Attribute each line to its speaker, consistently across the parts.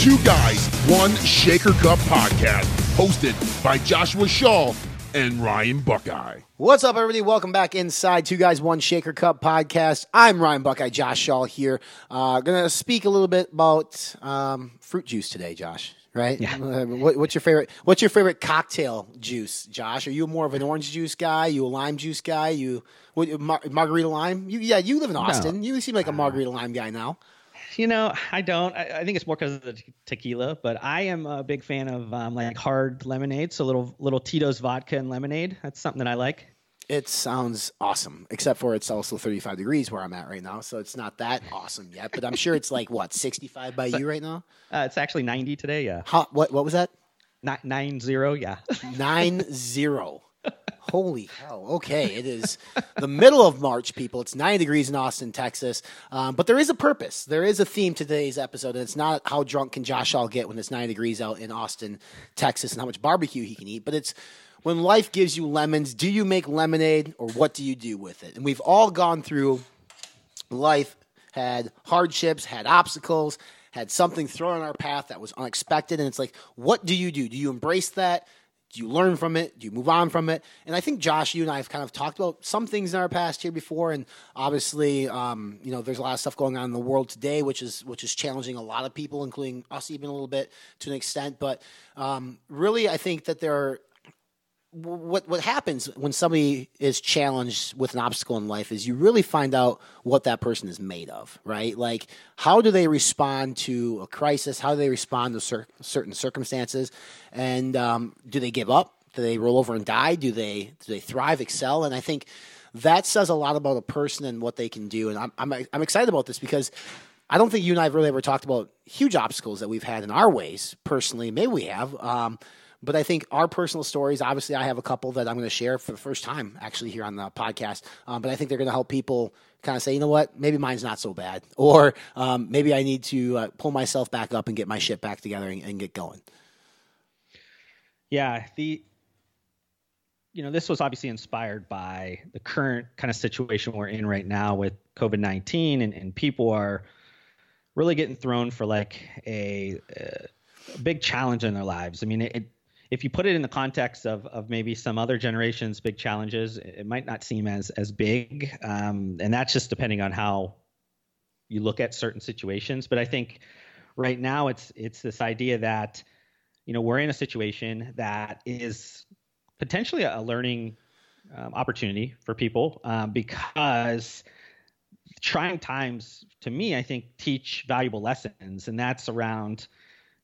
Speaker 1: Two Guys, One Shaker Cup podcast, hosted by Joshua Shaw and Ryan Buckeye.
Speaker 2: What's up, everybody? Welcome back inside Two Guys One Shaker Cup podcast. I'm Ryan Buckeye, Josh Shaw here. Uh, gonna speak a little bit about um, fruit juice today, Josh. Right?
Speaker 3: Yeah.
Speaker 2: Uh, what, what's your favorite? What's your favorite cocktail juice, Josh? Are you more of an orange juice guy? You a lime juice guy? You what, mar- margarita lime? You, yeah, you live in Austin. You seem like a margarita lime guy now.
Speaker 3: You know, I don't. I, I think it's more because of the te- tequila, but I am a big fan of um, like hard lemonade. So little little Tito's vodka and lemonade. That's something that I like.
Speaker 2: It sounds awesome, except for it's also 35 degrees where I'm at right now, so it's not that awesome yet. But I'm sure it's like what 65 by you right now.
Speaker 3: Uh, it's actually 90 today. Yeah,
Speaker 2: How, what what was that?
Speaker 3: Ni- nine zero. Yeah.
Speaker 2: Nine zero. Holy hell! Okay, it is the middle of March, people. It's 90 degrees in Austin, Texas. Um, but there is a purpose. There is a theme to today's episode, and it's not how drunk can Josh all get when it's 90 degrees out in Austin, Texas, and how much barbecue he can eat. But it's when life gives you lemons. Do you make lemonade, or what do you do with it? And we've all gone through life had hardships, had obstacles, had something thrown in our path that was unexpected. And it's like, what do you do? Do you embrace that? Do you learn from it? Do you move on from it? And I think Josh, you and I have kind of talked about some things in our past here before, and obviously, um, you know, there's a lot of stuff going on in the world today, which is which is challenging a lot of people, including us, even a little bit to an extent. But um, really, I think that there are what what happens when somebody is challenged with an obstacle in life is you really find out what that person is made of, right? Like how do they respond to a crisis? How do they respond to cer- certain circumstances? And um, do they give up? Do they roll over and die? Do they do they thrive, excel? And I think that says a lot about a person and what they can do. And I'm I'm, I'm excited about this because. I don't think you and I have really ever talked about huge obstacles that we've had in our ways personally. Maybe we have. Um, but I think our personal stories, obviously, I have a couple that I'm going to share for the first time actually here on the podcast. Um, but I think they're going to help people kind of say, you know what, maybe mine's not so bad. Or um, maybe I need to uh, pull myself back up and get my shit back together and, and get going.
Speaker 3: Yeah. The you know, this was obviously inspired by the current kind of situation we're in right now with COVID 19, and, and people are really getting thrown for like a, a big challenge in their lives. I mean, it, if you put it in the context of, of maybe some other generations' big challenges, it might not seem as as big, um, and that's just depending on how you look at certain situations. But I think right now it's it's this idea that you know we're in a situation that is potentially a learning um, opportunity for people um, because trying times to me i think teach valuable lessons and that's around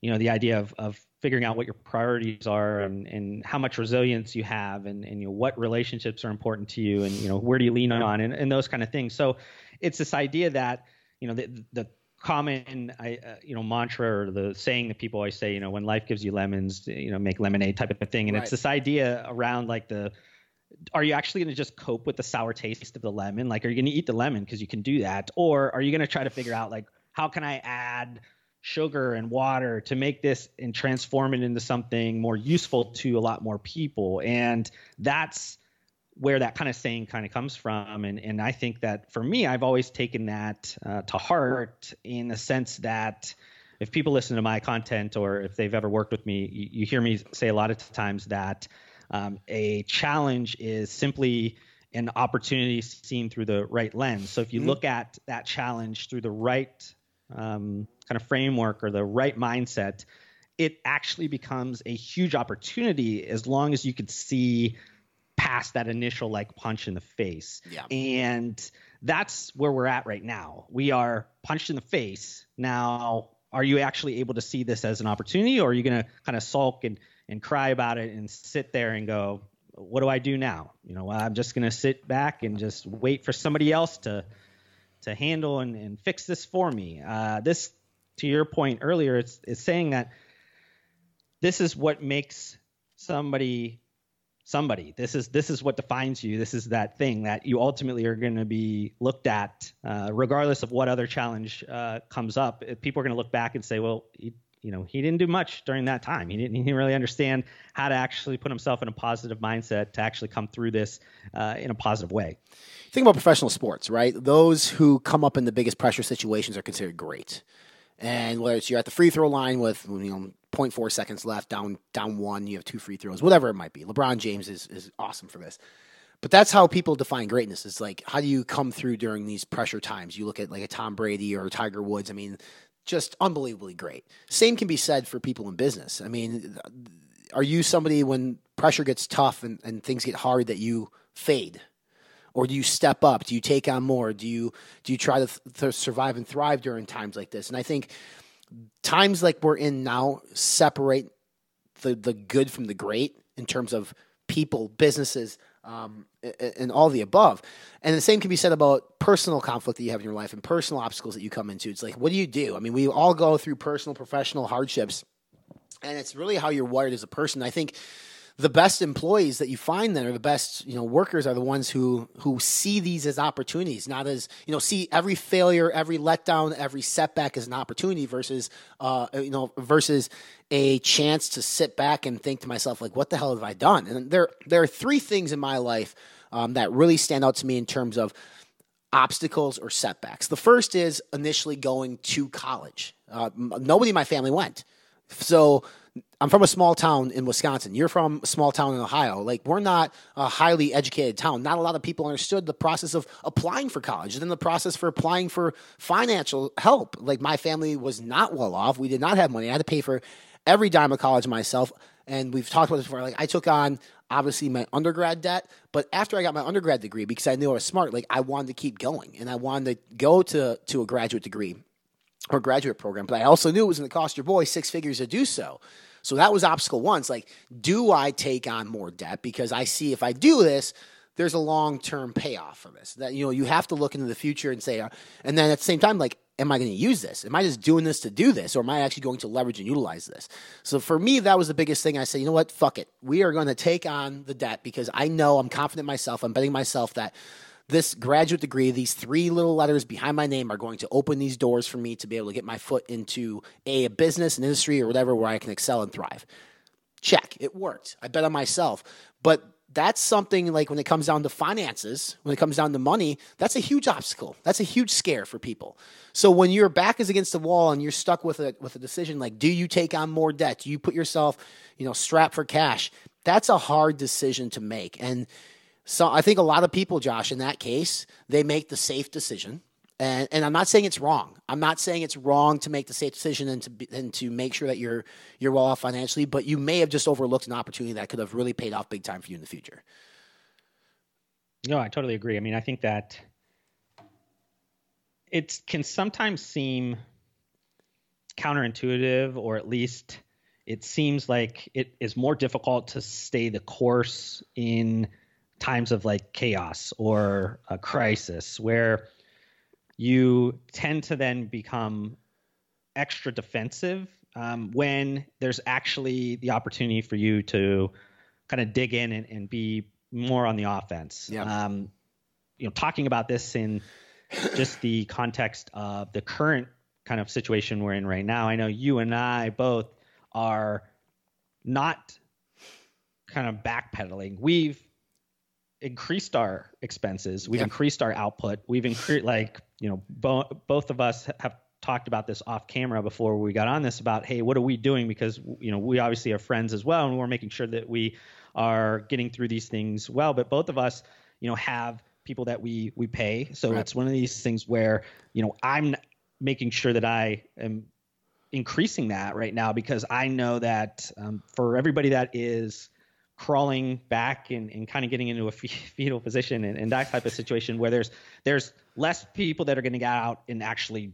Speaker 3: you know the idea of, of figuring out what your priorities are and, and how much resilience you have and, and you know what relationships are important to you and you know where do you lean on and, and those kind of things. So it's this idea that you know the, the common I, uh, you know mantra or the saying that people always say you know when life gives you lemons you know make lemonade type of thing. And
Speaker 2: Right.
Speaker 3: it's this idea around like the are you actually going to just cope with the sour taste of the lemon? Like are you going to eat the lemon because you can do that? Or are you going to try to figure out like how can i add sugar and water to make this and transform it into something more useful to a lot more people. And that's where that kind of saying kind of comes from. And and I think that for me I've always taken that uh, to heart in the sense that if people listen to my content or if they've ever worked with me you, you hear me say a lot of times that um, a challenge is simply an opportunity seen through the right lens. So if you look at that challenge through the right um, kind of framework or the right mindset it actually becomes a huge opportunity as long as you could see past that initial like punch in the face.
Speaker 2: Yeah.
Speaker 3: And that's where we're at right now. We are punched in the face. Now, are you actually able to see this as an opportunity or are you going to kind of sulk and, and cry about it and sit there and go, what do I do now? You know, I'm just going to sit back and just wait for somebody else to to handle and, and fix this for me. Uh, this, to your point earlier, it's, it's saying that this is what makes somebody somebody. This is this is what defines you. This is that thing that you ultimately are going to be looked at, uh, regardless of what other challenge uh, comes up. People are going to look back and say, well, he, you know, he didn't do much during that time. He didn't, he didn't really understand how to actually put himself in a positive mindset to actually come through this uh, in a positive way.
Speaker 2: Think about professional sports, right? Those who come up in the biggest pressure situations are considered great. And whether it's you're at the free throw line with you know 0.4 seconds left, down down one, you have two free throws, whatever it might be. LeBron James is is awesome for this. But that's how people define greatness. It's like how do you come through during these pressure times? You look at like a Tom Brady or Tiger Woods. I mean, just unbelievably great. Same can be said for people in business. I mean, are you somebody when pressure gets tough and, and things get hard that you fade? Or do you step up? Do you take on more? Do you do you try to, th- to survive and thrive during times like this? And I think times like we're in now separate the the good from the great in terms of people, businesses, um, and all the above. And the same can be said about personal conflict that you have in your life and personal obstacles that you come into. It's like, what do you do? I mean, we all go through personal, professional hardships, and it's really how you're wired as a person. I think the best employees that you find then are the best you know workers are the ones who who see these as opportunities not as you know see every failure every letdown every setback as an opportunity versus uh you know versus a chance to sit back and think to myself like what the hell have i done? And there there are three things in my life um, that really stand out to me in terms of obstacles or setbacks. The first is initially going to college. Uh, nobody in my family went so I'm from a small town in Wisconsin. You're from a small town in Ohio. Like we're not a highly educated town. Not a lot of people understood the process of applying for college then the process for applying for financial help. Like my family was not well off. We did not have money. I had to pay for every dime of college myself. And we've talked about this before. Like I took on obviously my undergrad debt, but after I got my undergrad degree, because I knew I was smart, like I wanted to keep going and I wanted to go to to a graduate degree or graduate program. But I also knew it was going to cost your boy six figures to do so. So that was obstacle one. It's like, do I take on more debt? Because I see if I do this, there's a long term payoff for this. That you know, you have to look into the future and say, uh, and then at the same time, like, am I going to use this? Am I just doing this to do this, or am I actually going to leverage and utilize this? So for me, that was the biggest thing. I said, you know what, fuck it, we are going to take on the debt because I know I'm confident myself. I'm betting myself that this graduate degree, these three little letters behind my name are going to open these doors for me to be able to get my foot into a, a business, an industry, or whatever where I can excel and thrive. Check, it worked. I bet on myself. But that's something like when it comes down to finances, when it comes down to money, that's a huge obstacle. That's a huge scare for people. So when your back is against the wall and you're stuck with a with a decision like do you take on more debt? Do you put yourself, you know, strapped for cash? That's a hard decision to make. And so I think a lot of people, Josh, in that case, they make the safe decision. And, and I'm not saying it's wrong. I'm not saying it's wrong to make the safe decision and to be, and to make sure that you're you're well off financially. But you may have just overlooked an opportunity that could have really paid off big time for you in the future.
Speaker 3: No, I totally agree. I mean, I think that it can sometimes seem counterintuitive, or at least it seems like it is more difficult to stay the course in times of like chaos or a crisis where you tend to then become extra defensive um, when there's actually the opportunity for you to kind of dig in and, and be more on the offense.
Speaker 2: Yeah.
Speaker 3: Um, you know, talking about this in just the context of the current kind of situation we're in right now, I know you and I both are not kind of backpedaling. We've increased our expenses. We've yeah. increased our output. We've increased like you know bo- both of us have talked about this off camera before we got on this about hey what are we doing because you know we obviously are friends as well and we're making sure that we are getting through these things well but both of us you know have people that we we pay so right. it's one of these things where you know i'm making sure that i am increasing that right now because i know that um, for everybody that is crawling back and, and kind of getting into a fetal position and, and that type of situation where there's there's less people that are going to get out and actually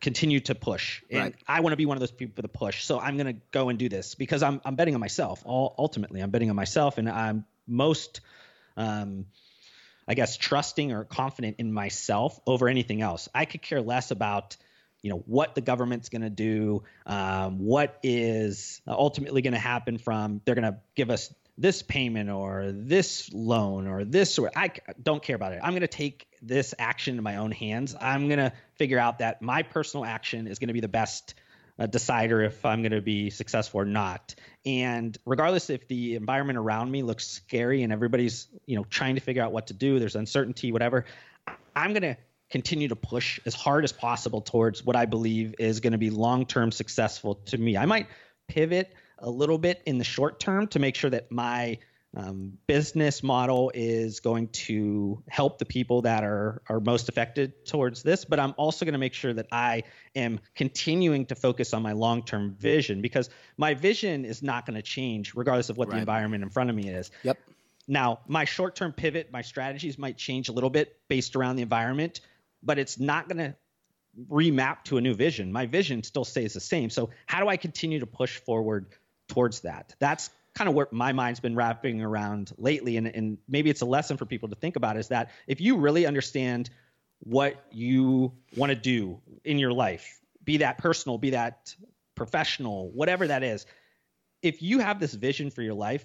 Speaker 3: continue to push. And right. I want to be one of those people to push. So I'm going to go and do this because I'm I'm betting on myself. All ultimately, I'm betting on myself, and I'm most, um, I guess, trusting or confident in myself over anything else. I could care less about you know what the government's going to do, um, what is ultimately going to happen from they're going to give us this payment or this loan or this or I don't care about it. I'm going to take this action in my own hands. I'm going to figure out that my personal action is going to be the best uh, decider if I'm going to be successful or not. And regardless if the environment around me looks scary and everybody's, you know, trying to figure out what to do, there's uncertainty, whatever, I'm going to continue to push as hard as possible towards what I believe is going to be long term successful to me. I might pivot a little bit in the short term to make sure that my um, business model is going to help the people that are are most affected towards this but i'm also going to make sure that i am continuing to focus on my long-term vision because my vision is not going to change regardless of what right. the environment in front of me is
Speaker 2: yep
Speaker 3: now my short-term pivot my strategies might change a little bit based around the environment but it's not going to remap to a new vision. My vision still stays the same. So how do i continue to push forward towards that? That's kind of where my mind's been wrapping around lately and, and maybe it's a lesson for people to think about is that if you really understand what you want to do in your life be that personal be that professional whatever that is if you have this vision for your life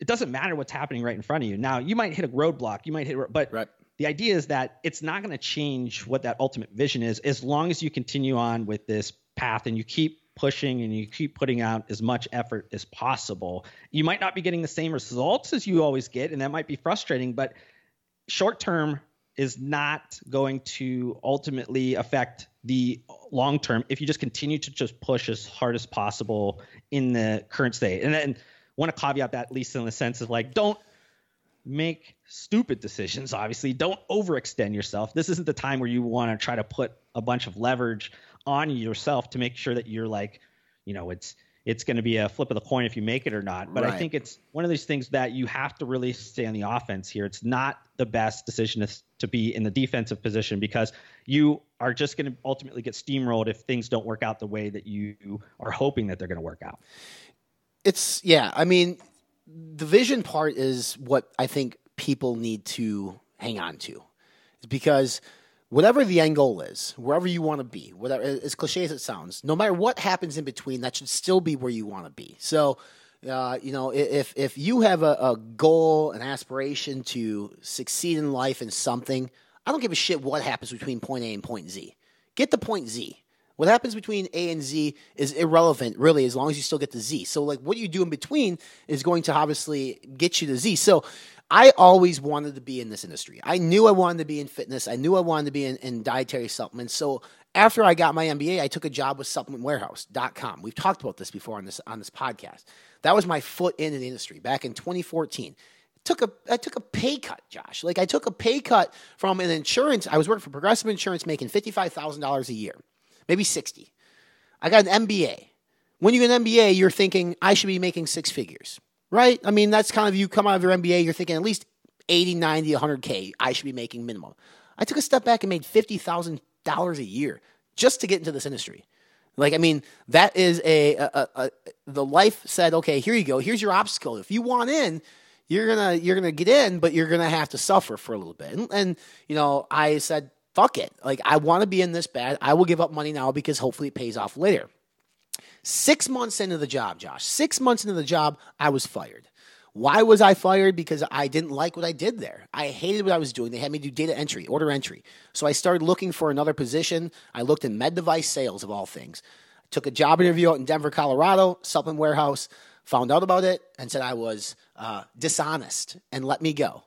Speaker 3: it doesn't matter what's happening right in front of you. Now you might hit a roadblock you might hit but right. The idea is that it's not going to change what that ultimate vision is as long as you continue on with this path and you keep pushing and you keep putting out as much effort as possible. You might not be getting the same results as you always get, and that might be frustrating, but short term is not going to ultimately affect the long term if you just continue to just push as hard as possible in the current state. And then want to caveat that at least in the sense of like don't make stupid decisions obviously don't overextend yourself this isn't the time where you want to try to put a bunch of leverage on yourself to make sure that you're like, you know, it's it's going to be a flip of the coin if you make it or not. But right. I think it's one of these things that you have to really stay on the offense here. It's not the best decision to, to be in the defensive position because you are just going to ultimately get steamrolled if things don't work out the way that you are hoping that they're going to work out.
Speaker 2: It's yeah, I mean, the vision part is what I think people need to hang on to. Because whatever the end goal is, wherever you want to be, whatever as cliche as it sounds, no matter what happens in between, that should still be where you want to be. So, uh, you know, if if you have a, a, goal, an aspiration to succeed in life in something, I don't give a shit what happens between point A and point Z. Get to point Z. What happens between A and Z is irrelevant, really, as long as you still get the Z. So, like, what you do in between is going to obviously get you to Z. So, I always wanted to be in this industry. I knew I wanted to be in fitness. I knew I wanted to be in, in dietary supplements. So after I got my MBA, I took a job with supplementwarehouse.com. We've talked about this before on this on this podcast. That was my foot in the industry back in 2014. Took a I took a pay cut, Josh. Like I took a pay cut from an insurance. I was working for Progressive Insurance, making fifty five thousand dollars a year, maybe sixty. I got an MBA. When you get an MBA, you're thinking I should be making six figures right? I mean, that's kind of you come out of your MBA, you're thinking at least 80, 90, 100K I should be making minimum. I took a step back and made $50,000 a year just to get into this industry. Like, I mean, that is a, a, a, a, the life said, okay, here you go. Here's your obstacle. If you want in, you're gonna you're gonna get in, but you're gonna have to suffer for a little bit. And, and you know, I said, fuck it. Like, I want to be in this bad. I will give up money now because hopefully it pays off later. Six months into the job, Josh, six months into the job, I was fired. Why was I fired? Because I didn't like what I did there. I hated what I was doing. They had me do data entry, order entry. So I started looking for another position. I looked in med device sales, of all things. I took a job interview out in Denver, Colorado, supplement warehouse, found out about it, and said I was uh, dishonest and let me go.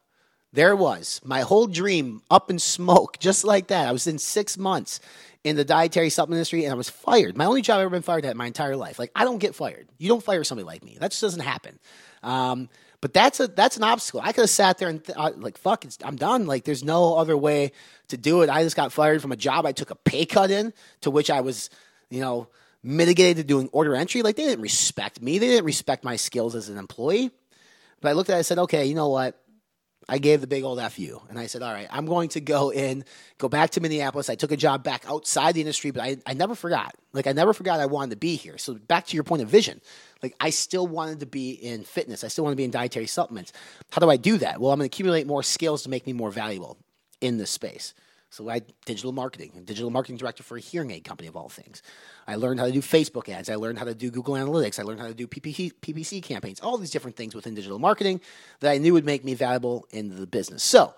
Speaker 2: There was, my whole dream up in smoke, just like that. I was in six months in the dietary supplement industry and I was fired. My only job I've ever been fired at my entire life. Like I don't get fired. You don't fire somebody like me. That just doesn't happen. Um, but that's a that's an obstacle. I could have sat there and th- uh, like fuck, I'm done. Like there's no other way to do it. I just got fired from a job I took a pay cut in, to which I was, you know, mitigated to doing order entry. Like they didn't respect me. They didn't respect my skills as an employee. But I looked at it, I said, okay, you know what? I gave the big old FU and I said, all right, I'm going to go in, go back to Minneapolis. I took a job back outside the industry, but I, I never forgot. Like, I never forgot I wanted to be here. So, back to your point of vision, like, I still wanted to be in fitness. I still want to be in dietary supplements. How do I do that? Well, I'm going to accumulate more skills to make me more valuable in this space. So I digital marketing, digital marketing director for a hearing aid company of all things. I learned how to do Facebook ads. I learned how to do Google Analytics. I learned how to do PPC, PPC campaigns. All these different things within digital marketing that I knew would make me valuable in the business. So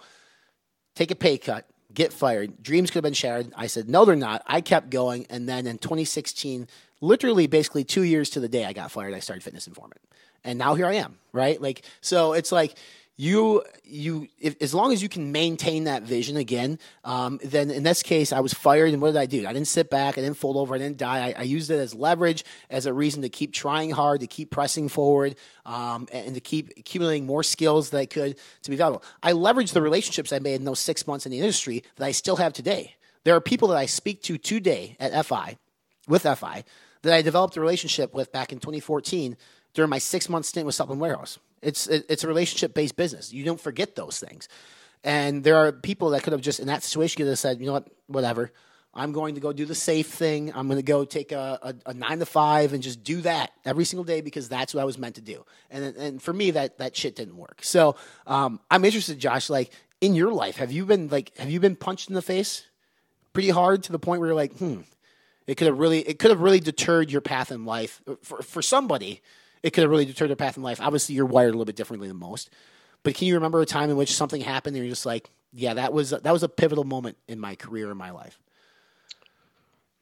Speaker 2: take a pay cut, get fired. Dreams could have been shattered. I said no, they're not. I kept going, and then in 2016, literally basically two years to the day I got fired, I started Fitness Informant, and now here I am. Right, like so, it's like you you if, as long as you can maintain that vision again um, then in this case i was fired and what did i do? I didn't sit back i didn't fold over i didn't die. I, I used it as leverage as a reason to keep trying hard to keep pressing forward um, and, and to keep accumulating more skills that i could to be valuable. I leveraged the relationships i made in those six months in the industry that i still have today. There are people that i speak to today at fi with fi that i developed a relationship with back in 2014 during my six month stint with supplement warehouse it's it's a relationship based business. You don't forget those things. And there are people that could have just in that situation could have said, you know what, whatever. I'm going to go do the safe thing. I'm going to go take a, a, a, nine to five and just do that every single day because that's what I was meant to do. And and for me, that that shit didn't work. So um, I'm interested, Josh. Like in your life, have you been like have you been punched in the face pretty hard to the point where you're like, hmm, it could have really it could have really deterred your path in life for for somebody it could have really deterred their path in life. Obviously, you're wired a little bit differently than most. But can you remember a time in which something happened and you're just like, yeah, that was that was a pivotal moment in my career in my life.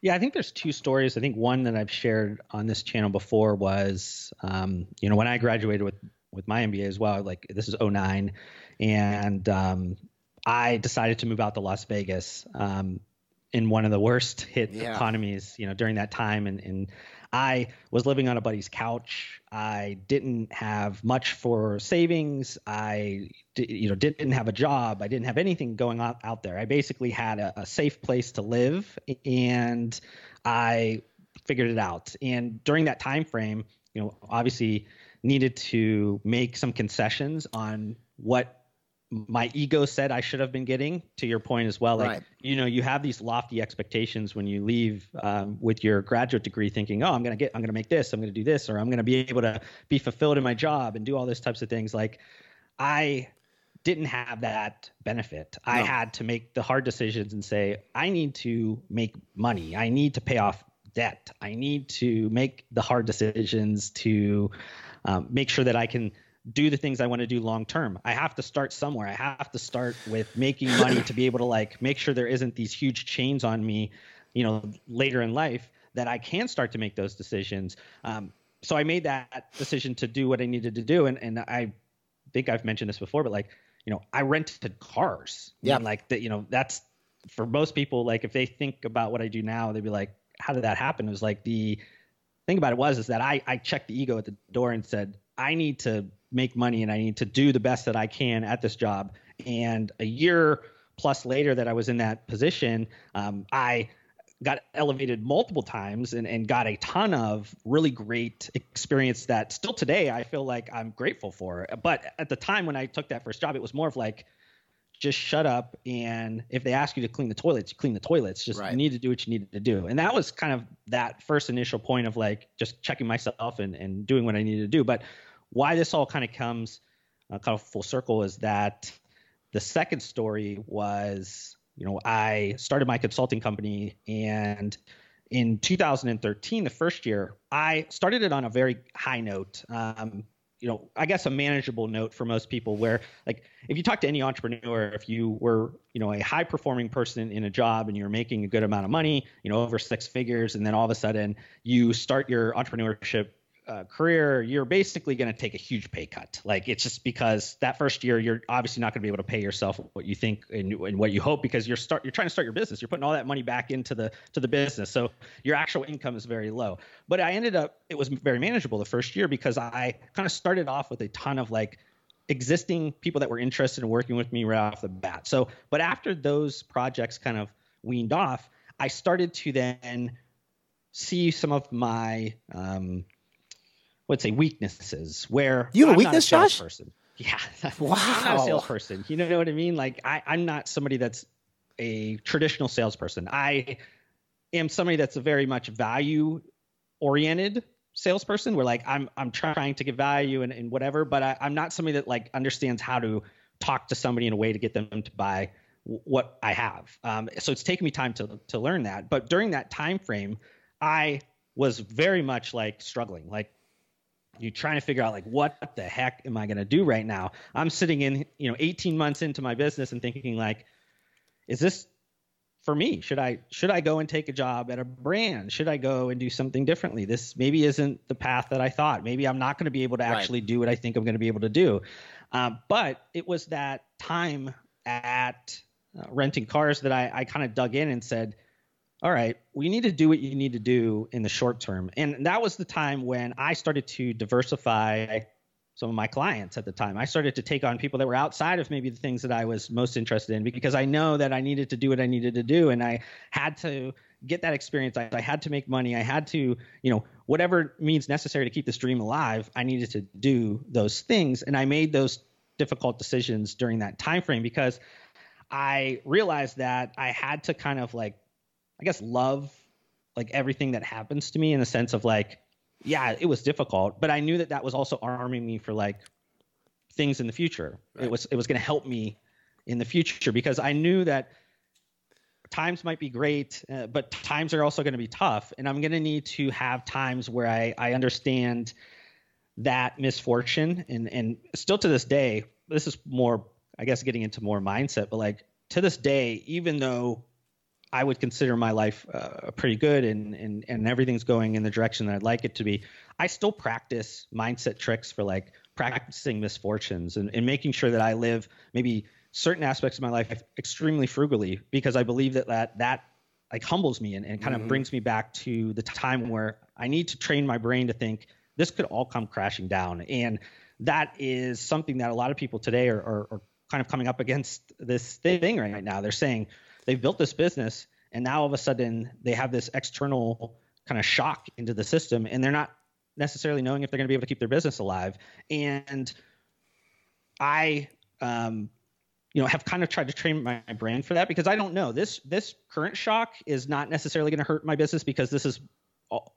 Speaker 3: Yeah, I think there's two stories. I think one that I've shared on this channel before was, um, you know, when I graduated with with my MBA as well. Like this is 09, and um, I decided to move out to Las Vegas um, in one of the worst hit yeah. economies, you know, during that time, and, and I was living on a buddy's couch. I didn't have much for savings. I, you know, didn't have a job. I didn't have anything going on out there. I basically had a, a safe place to live, and I figured it out. And during that time frame, you know, obviously needed to make some concessions on what my ego said I should have been getting. To your point as well, like right. you know, you have these lofty expectations when you leave um, with your graduate degree, thinking, "Oh, I'm gonna get, I'm gonna make this, I'm gonna do this, or I'm gonna be able to be fulfilled in my job and do all those types of things." Like, I didn't have that benefit. No. I had to make the hard decisions and say, "I need to make money. I need to pay off debt. I need to make the hard decisions to um, make sure that I can." Do the things I want to do long term. I have to start somewhere. I have to start with making money to be able to like make sure there isn't these huge chains on me, you know, later in life that I can start to make those decisions. Um, so I made that decision to do what I needed to do, and and I think I've mentioned this before, but like you know, I rented cars.
Speaker 2: Yeah,
Speaker 3: like that. You know, that's for most people. Like if they think about what I do now, they'd be like, "How did that happen?" It was like the thing about it was is that I I checked the ego at the door and said, I need to make money and I need to do the best that I can at this job. And a year plus later that I was in that position, um, I got elevated multiple times and, and got a ton of really great experience that still today I feel like I'm grateful for. But at the time when I took that first job, it was more of like, just shut up and if they ask you to clean the toilets, you clean the toilets. Just right. you need to do what you need to do. And that was kind of that first initial point of like just checking myself and, and doing what I needed to do. But why this all kind of comes uh, kind of full circle is that the second story was, you know, I started my consulting company and in 2013, the first year, I started it on a very high note. Um, you know, I guess a manageable note for most people where like if you talk to any entrepreneur, if you were, you know, a high performing person in a job and you're making a good amount of money, you know, over six figures, and then all of a sudden you start your entrepreneurship uh, career, you're basically going to take a huge pay cut. Like it's just because that first year, you're obviously not going to be able to pay yourself what you think and, and, what you hope because you're start you're trying to start your business. You're putting all that money back into the to the business, so your actual income is very low. But I ended up it was very manageable the first year because I kind of started off with a ton of like existing people that were interested in working with me right off the bat. So, but after those projects kind of weaned off, I started to then see some of my um, let's say weaknesses where
Speaker 2: you have a weakness, a Josh?
Speaker 3: Person. Yeah.
Speaker 2: Wow.
Speaker 3: I'm not a salesperson. You know what I mean? Like I, I'm not somebody that's a traditional salesperson. I am somebody that's a very much value oriented salesperson where like I'm I'm trying to give value and, and whatever, but I, I'm not somebody that like understands how to talk to somebody in a way to get them to buy what I have. Um, so it's taken me time to to learn that. But during that time frame, I was very much like struggling. Like you're trying to figure out like what the heck am I going to do right now? I'm sitting in, you know, 18 months into my business and thinking like, is this for me? Should i should i go and take a job at a brand? Should i go and do something differently? This maybe isn't the path that i thought. Maybe i'm not going to be able to
Speaker 2: Right.
Speaker 3: actually do what i think i'm going to be able to do. Um, but it was that time at uh, renting cars that i, I kind of dug in and said all right, we need to do what you need to do in the short term. And that was the time when I started to diversify some of my clients at the time. I started to take on people that were outside of maybe the things that I was most interested in because I know that I needed to do what I needed to do and I had to get that experience. I, I had to make money. I had to, you know, whatever means necessary to keep this dream alive, I needed to do those things. And I made those difficult decisions during that time frame because I realized that I had to kind of like I guess love like everything that happens to me in the sense of like, yeah, it was difficult, but I knew that that was also arming me for like things in the future. It was it was going to help me in the future because I knew that times might be great, uh, but times are also going to be tough, and I'm going to need to have times where I I understand that misfortune and and still to this day, this is more I guess getting into more mindset, but like to this day, even though I would consider my life uh, pretty good and, and and everything's going in the direction that I'd like it to be. I still practice mindset tricks for like practicing misfortunes and, and making sure that I live maybe certain aspects of my life extremely frugally because I believe that that, that like humbles me and, and kind of brings me back to the time where I need to train my brain to think this could all come crashing down. And that is something that a lot of people today are, are, are kind of coming up against this thing right now. They're saying they've built this business and now all of a sudden they have this external kind of shock into the system and they're not necessarily knowing if they're going to be able to keep their business alive. And I, um, you know, have kind of tried to train my, my brain for that because I don't know this this current shock is not necessarily going to hurt my business because this is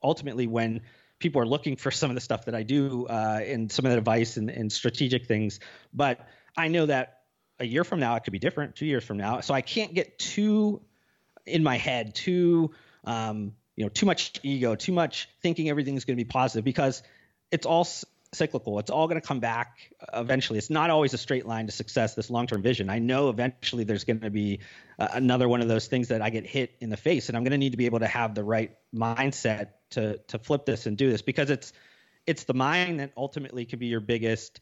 Speaker 3: ultimately when people are looking for some of the stuff that I do uh, and some of the advice and, and strategic things. But I know that a year from now it could be different. Two years from now, so I can't get too in my head, too um, you know, too much ego, too much thinking everything's going to be positive because it's all cyclical. It's all going to come back eventually. It's not always a straight line to success. This long-term vision. I know eventually there's going to be uh, another one of those things that I get hit in the face, and I'm going to need to be able to have the right mindset to to flip this and do this because it's it's the mind that ultimately could be your biggest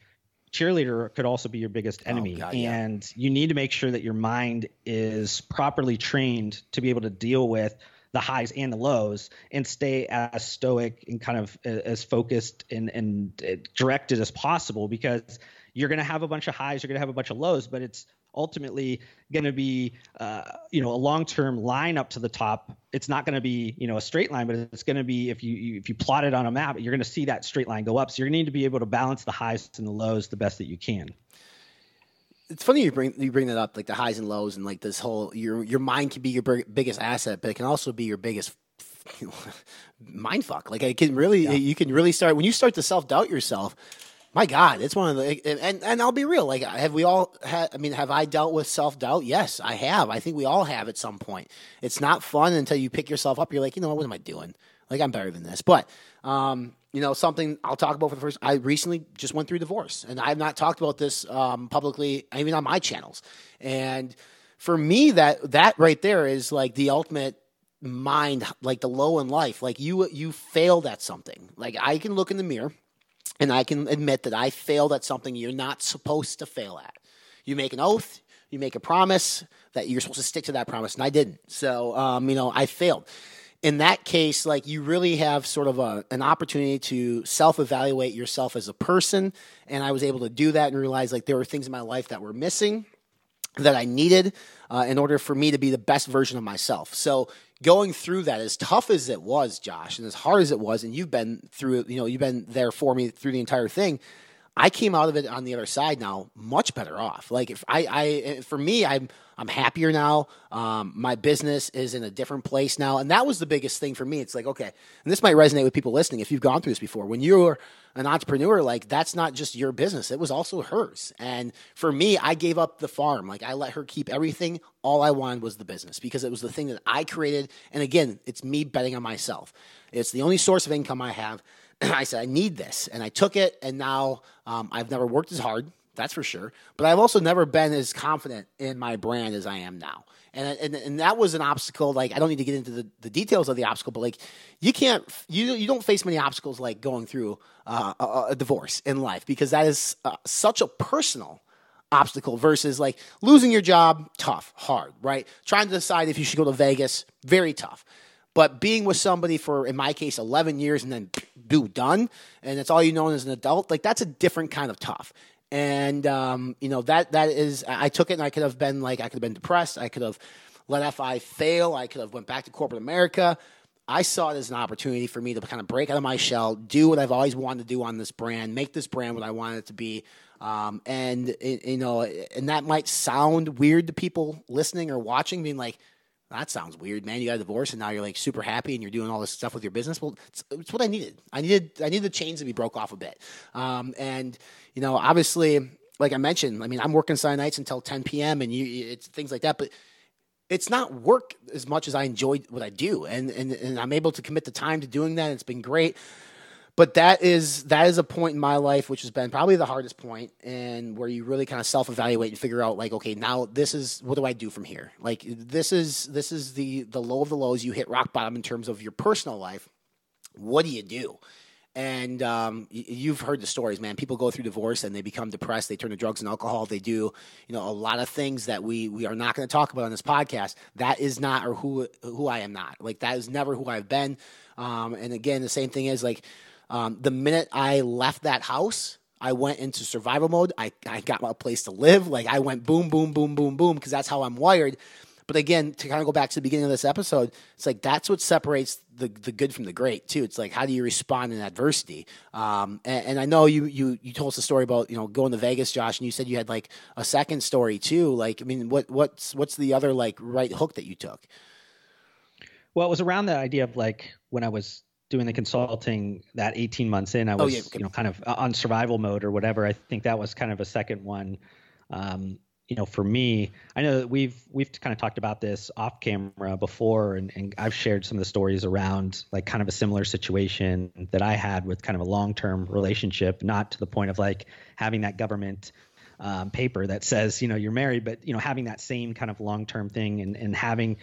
Speaker 3: cheerleader could also be your biggest enemy
Speaker 2: God, yeah.
Speaker 3: and you need to make sure that your mind is properly trained to be able to deal with the highs and the lows and stay as stoic and kind of as focused and, and uh, directed as possible because you're going to have a bunch of highs you're going to have a bunch of lows but it's ultimately going to be uh, you know a long-term line up to the top it's not going to be you know a straight line but it's going to be if you, you if you plot it on a map you're going to see that straight line go up so you're going to need to be able to balance the highs and the lows the best that you can
Speaker 2: It's funny you bring you bring that up, like the highs and lows, and like this whole your your mind can be your biggest asset, but it can also be your biggest mind fuck. Like it can really, you can really start when you start to self doubt yourself. My God, it's one of the and and I'll be real. Like, have we all had? I mean, have I dealt with self doubt? Yes, I have. I think we all have at some point. It's not fun until you pick yourself up. You're like, you know, what am I doing? Like, I'm better than this. But um, you know, something I'll talk about for the first. I recently just went through divorce, and I've not talked about this um, publicly, even on my channels. And for me, that that right there is like the ultimate mind, like the low in life. Like you, you failed at something. Like I can look in the mirror, and I can admit that I failed at something you're not supposed to fail at. You make an oath, you make a promise that you're supposed to stick to that promise, and I didn't. So, um, you know, I failed in that case, like you really have sort of a, an opportunity to self evaluate yourself as a person. And I was able to do that and realize like there were things in my life that were missing that I needed uh, in order for me to be the best version of myself. So going through that, as tough as it was, Josh, and as hard as it was, and you've been through you know, you've been there for me through the entire thing. I came out of it on the other side now much better off. Like if I, I for me, I'm I'm happier now. Um, my business is in a different place now, and that was the biggest thing for me. It's like okay, and this might resonate with people listening if you've gone through this before. When you're an entrepreneur, like that's not just your business; it was also hers. And for me, I gave up the farm. Like I let her keep everything. All I wanted was the business because it was the thing that I created. And again, it's me betting on myself. It's the only source of income I have. I said, I need this. And I took it. And now um, I've never worked as hard That's for sure. But I've also never been as confident in my brand as I am now. And, and, and that was an obstacle. Like, I don't need to get into the, the details of the obstacle, but like, you can't, you, you don't face many obstacles like going through uh, a, a, divorce in life because that is uh, such a personal obstacle versus like losing your job, tough, hard, right? Trying to decide if you should go to Vegas, very tough. But being with somebody for, in my case, 11 years and then do done, and that's all you know as an adult, like that's a different kind of tough. And, um, you know, that, that is, I took it and I could have been like, I could have been depressed. I could have let FI fail. I could have went back to corporate America. I saw it as an opportunity for me to kind of break out of my shell, do what I've always wanted to do on this brand, make this brand what I wanted it to be. Um, and you know, and that might sound weird to people listening or watching, being like, "That sounds weird, man. You got a divorce and now you're like super happy and you're doing all this stuff with your business." Well, it's, it's what I needed. I needed I needed the chains to be broke off a bit. Um, and you know, obviously, like I mentioned, I mean, I'm working Sunday nights until 10 p.m. and you, it's things like that, but it's not work as much as I enjoy what I do, and and and I'm able to commit the time to doing that. It's been great but that is that is a point in my life which has been probably the hardest point and where you really kind of self-evaluate and figure out like okay now this is what do i do from here like this is this is the the low of the lows you hit rock bottom in terms of your personal life what do you do and um, you've heard the stories, man. People go through divorce and they become depressed. They turn to drugs and alcohol. They do, you know, a lot of things that we we are not going to talk about on this podcast. That is not or who who I am not. Like that is never who I've been. Um, and again, the same thing is like um, the minute I left that house, I went into survival mode. I, I got a place to live. Like I went boom, boom, boom, boom, boom, because that's how I'm wired. But again, to kind of go back to the beginning of this episode, it's like that's what separates the the good from the great too. It's like how do you respond in adversity? Um, and, and, I know you you you told us a story about you know going to Vegas, Josh, and you said you had like a second story too. Like I mean, what what's what's the other like right hook that you took?
Speaker 3: Well, it was around the idea of like when I was doing the consulting that 18 months in, I was, oh, yeah. you know, kind of on survival mode or whatever. I think that was kind of a second one. Um, you know, for me, I know that we've we've kind of talked about this off camera before, and, and I've shared some of the stories around like kind of a similar situation that I had with kind of a long term relationship, not to the point of like having that government um, paper that says you know you're married, but you know having that same kind of long term thing and and having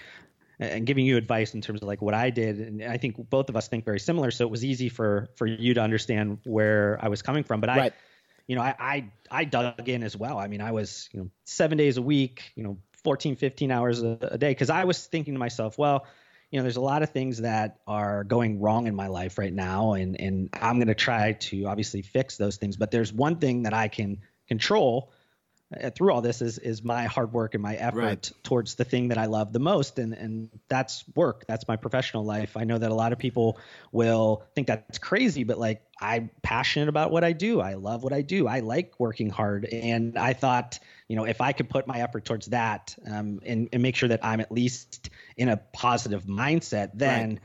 Speaker 3: and giving you advice in terms of like what I did. And I think both of us think very similar. So it was easy for for you to understand where I was coming from. But right. I, you know, I, I I dug in as well. I mean, I was you know seven days a week, you know, 14, 15 hours a, a day because I was thinking to myself, well. You know, there's a lot of things that are going wrong in my life right now, and and I'm going to try to obviously fix those things. But there's one thing that I can control, through all this is is my hard work and my effort right. towards the thing that I love the most. And and that's work. That's my professional life. I know that a lot of people will think that's crazy but like I'm passionate about what I do. I love what I do. I like working hard. And I thought you know if I could put my effort towards that um, and, and make sure that I'm at least in a positive mindset then right.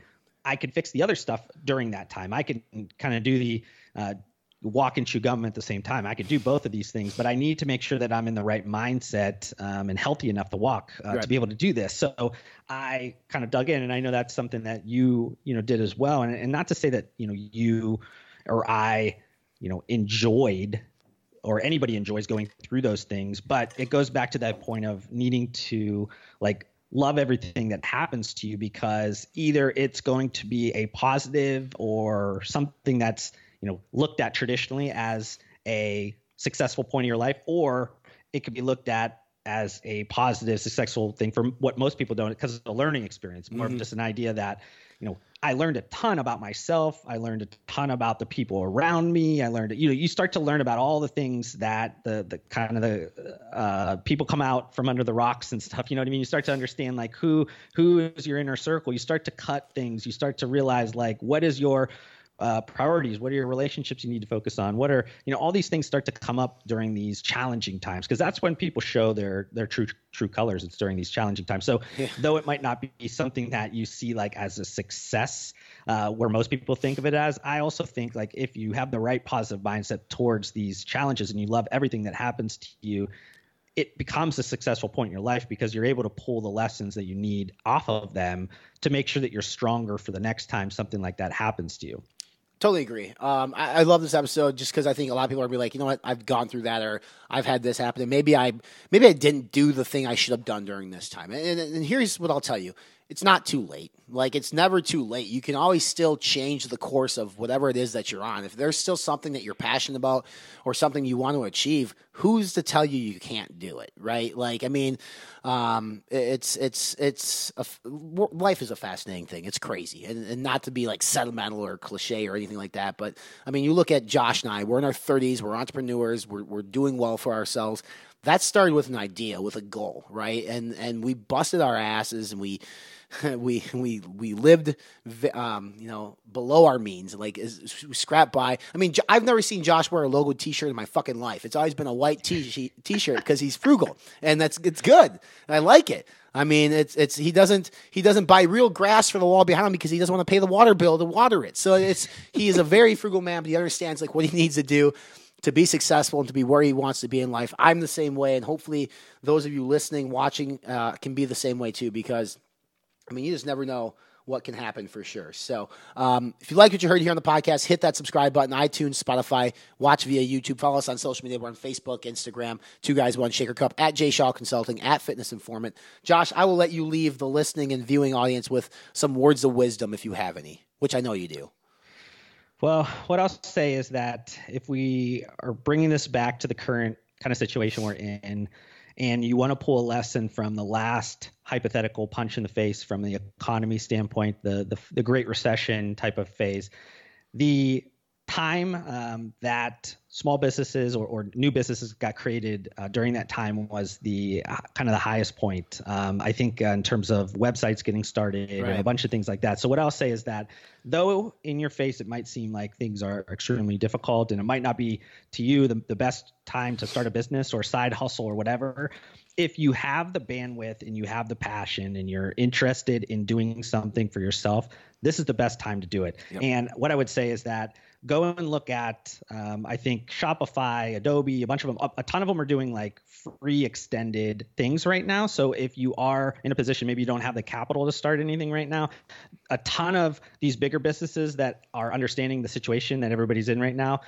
Speaker 3: I could fix the other stuff during that time. I could kind of do the uh, walk and chew gum at the same time. I could do both of these things, but I need to make sure that I'm in the right mindset um, and healthy enough to walk uh, right. to be able to do this. So I kind of dug in, and I know that's something that you you know did as well. And, and not to say that you know you or I you know enjoyed or anybody enjoys going through those things, but it goes back to that point of needing to like love everything that happens to you because either it's going to be a positive or something that's you know looked at traditionally as a successful point of your life, or it could be looked at as a positive, successful thing for what most people don't because it's a learning experience, more mm-hmm. of just an idea that, you know, I learned a ton about myself. I learned a ton about the people around me. I learned, you know, you start to learn about all the things that the the kind of the uh, people come out from under the rocks and stuff. You know what I mean? You start to understand like who who is your inner circle. You start to cut things. You start to realize like what is your uh, priorities. What are your relationships you need to focus on? What are you know all these things start to come up during these challenging times because that's when people show their their true true colors it's during these challenging times. So yeah. though it might not be something that you see like as a success uh, where most people think of it as i also think like if you have the right positive mindset towards these challenges and you love everything that happens to you it becomes a successful point in your life because you're able to pull the lessons that you need off of them to make sure that you're stronger for the next time something like that happens to you
Speaker 2: Totally agree. Um, I, I love this episode just because I think a lot of people are be like, you know what, I've gone through that, or I've had this happen, and maybe I maybe I didn't do the thing I should have done during this time. And, and, and here's what I'll tell you: it's not too late. Like it's never too late. You can always still change the course of whatever it is that you're on. If there's still something that you're passionate about or something you want to achieve, who's to tell you you can't do it, right? Like I mean, um, it's it's it's a, life is a fascinating thing. It's crazy, and, and not to be like sentimental or cliche or anything like that, but I mean, you look at Josh and I. We're in our 30s. We're entrepreneurs. We're we're doing well for ourselves that started with an idea, with a goal, right? And and we busted our asses and we we we we lived, um, you know, below our means. Like scrap by. I mean, I've never seen Josh wear a logo T-shirt in my fucking life. It's always been a white t- T-shirt because he's frugal, and that's it's good, I like it. I mean, it's it's he doesn't he doesn't buy real grass for the wall behind him because he doesn't want to pay the water bill to water it. So it's he is a very frugal man, but he understands like what he needs to do to be successful and to be where he wants to be in life. I'm the same way, and hopefully those of you listening, watching, uh, can be the same way too because I mean, you just never know what can happen for sure. So, um, if you like what you heard here on the podcast, hit that subscribe button, iTunes, Spotify, watch via YouTube, follow us on social media. We're on Facebook, Instagram, Two Guys One Shaker Cup, at Jay Shaw Consulting, at Fitness Informant. Josh, I will let you leave the listening and viewing audience with some words of wisdom if you have any, which I know you do.
Speaker 3: Well, what I'll say is that if we are bringing this back to the current kind of situation we're in, and you want to pull a lesson from the last hypothetical punch in the face from the economy standpoint, the the, the Great Recession type of phase, the time um, that small businesses or, or, new businesses got created uh, during that time was the uh, kind of the highest point. Um, I think uh, in terms of websites getting started right. and a bunch of things like that. So what I'll say is that though in your face it might seem like things are extremely difficult and it might not be to you the, the best time to start a business or side hustle or whatever. If you have the bandwidth and you have the passion and you're interested in doing something for yourself, this is the best time to do it. Yep. And what I would say is that go and look at um, i think shopify adobe a bunch of them a ton of them are doing like free extended things right now. So if you are in a position maybe you don't have the capital to start anything right now a ton of these bigger businesses that are understanding the situation that everybody's in right now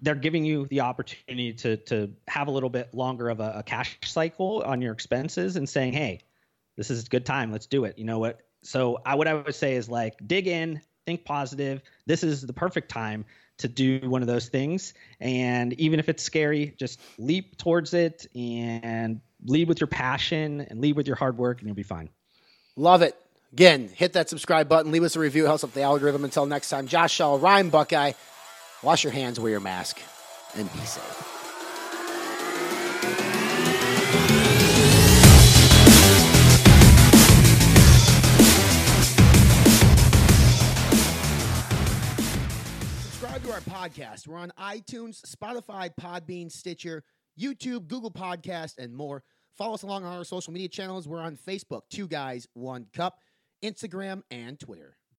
Speaker 3: they're giving you the opportunity to to have a little bit longer of a, a cash cycle on your expenses and saying hey this is a good time. Let's do it. You know what? So I, what I would say is like dig in, think positive. This is the perfect time to do one of those things. And even if it's scary, just leap towards it and lead with your passion and lead with your hard work, and you'll be fine.
Speaker 2: Love it. Again, hit that subscribe button, leave us a review, helps up the algorithm. Until next time, Josh Shaw, Ryan Buckeye, wash your hands, wear your mask, and be safe. Podcast. We're on iTunes, Spotify, Podbean, Stitcher, YouTube, Google Podcast, and more. Follow us along on our social media channels. We're on Facebook, Two Guys, One Cup, Instagram, and Twitter.